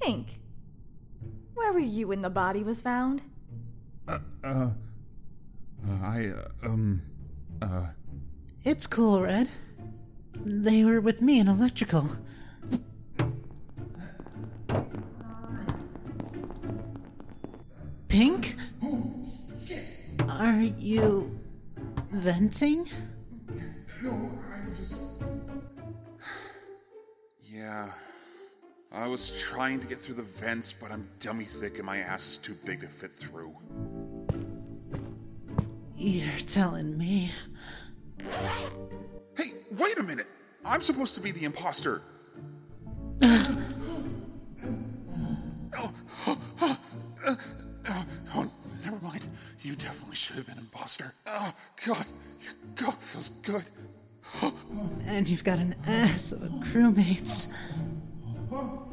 Pink, where were you when the body was found? Uh, uh, I, uh, um, uh. It's cool, Red. They were with me in electrical. Pink? Are you venting? No, I just. Yeah. I was trying to get through the vents, but I'm dummy thick and my ass is too big to fit through. You're telling me. Hey, wait a minute! I'm supposed to be the imposter. oh, oh, oh, oh never mind. You definitely should have been imposter. Oh, God, your cock feels good. and you've got an ass of a crewmates. Uh-huh.